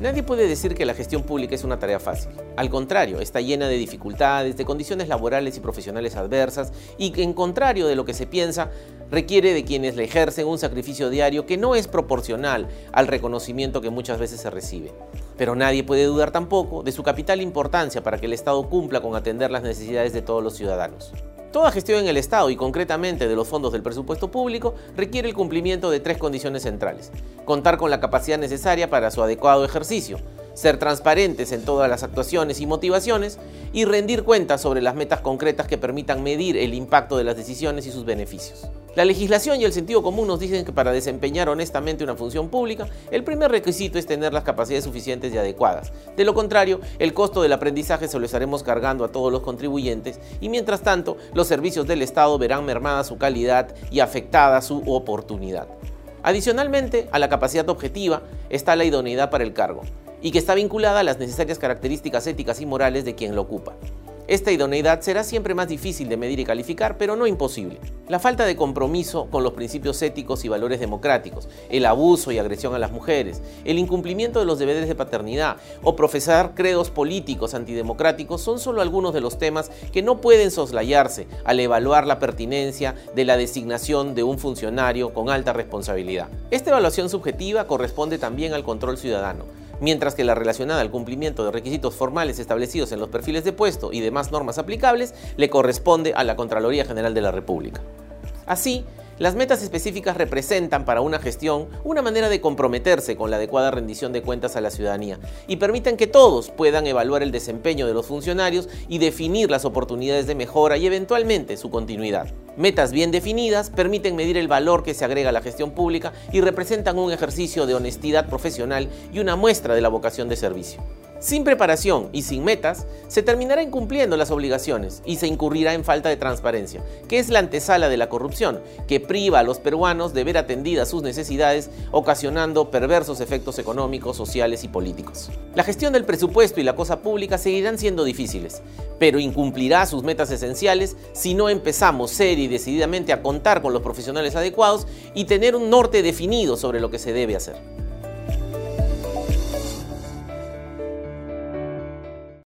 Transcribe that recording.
Nadie puede decir que la gestión pública es una tarea fácil. Al contrario, está llena de dificultades, de condiciones laborales y profesionales adversas y que, en contrario de lo que se piensa, requiere de quienes le ejercen un sacrificio diario que no es proporcional al reconocimiento que muchas veces se recibe. Pero nadie puede dudar tampoco de su capital importancia para que el Estado cumpla con atender las necesidades de todos los ciudadanos. Toda gestión en el Estado y concretamente de los fondos del presupuesto público requiere el cumplimiento de tres condiciones centrales. Contar con la capacidad necesaria para su adecuado ejercicio, ser transparentes en todas las actuaciones y motivaciones y rendir cuentas sobre las metas concretas que permitan medir el impacto de las decisiones y sus beneficios. La legislación y el sentido común nos dicen que para desempeñar honestamente una función pública, el primer requisito es tener las capacidades suficientes y adecuadas. De lo contrario, el costo del aprendizaje se lo estaremos cargando a todos los contribuyentes y mientras tanto, los servicios del Estado verán mermada su calidad y afectada su oportunidad. Adicionalmente, a la capacidad objetiva está la idoneidad para el cargo y que está vinculada a las necesarias características éticas y morales de quien lo ocupa. Esta idoneidad será siempre más difícil de medir y calificar, pero no imposible. La falta de compromiso con los principios éticos y valores democráticos, el abuso y agresión a las mujeres, el incumplimiento de los deberes de paternidad o profesar credos políticos antidemocráticos son solo algunos de los temas que no pueden soslayarse al evaluar la pertinencia de la designación de un funcionario con alta responsabilidad. Esta evaluación subjetiva corresponde también al control ciudadano mientras que la relacionada al cumplimiento de requisitos formales establecidos en los perfiles de puesto y demás normas aplicables le corresponde a la Contraloría General de la República. Así, las metas específicas representan para una gestión una manera de comprometerse con la adecuada rendición de cuentas a la ciudadanía y permiten que todos puedan evaluar el desempeño de los funcionarios y definir las oportunidades de mejora y eventualmente su continuidad. Metas bien definidas permiten medir el valor que se agrega a la gestión pública y representan un ejercicio de honestidad profesional y una muestra de la vocación de servicio. Sin preparación y sin metas, se terminará incumpliendo las obligaciones y se incurrirá en falta de transparencia, que es la antesala de la corrupción, que priva a los peruanos de ver atendidas sus necesidades, ocasionando perversos efectos económicos, sociales y políticos. La gestión del presupuesto y la cosa pública seguirán siendo difíciles, pero incumplirá sus metas esenciales si no empezamos seria y decididamente a contar con los profesionales adecuados y tener un norte definido sobre lo que se debe hacer.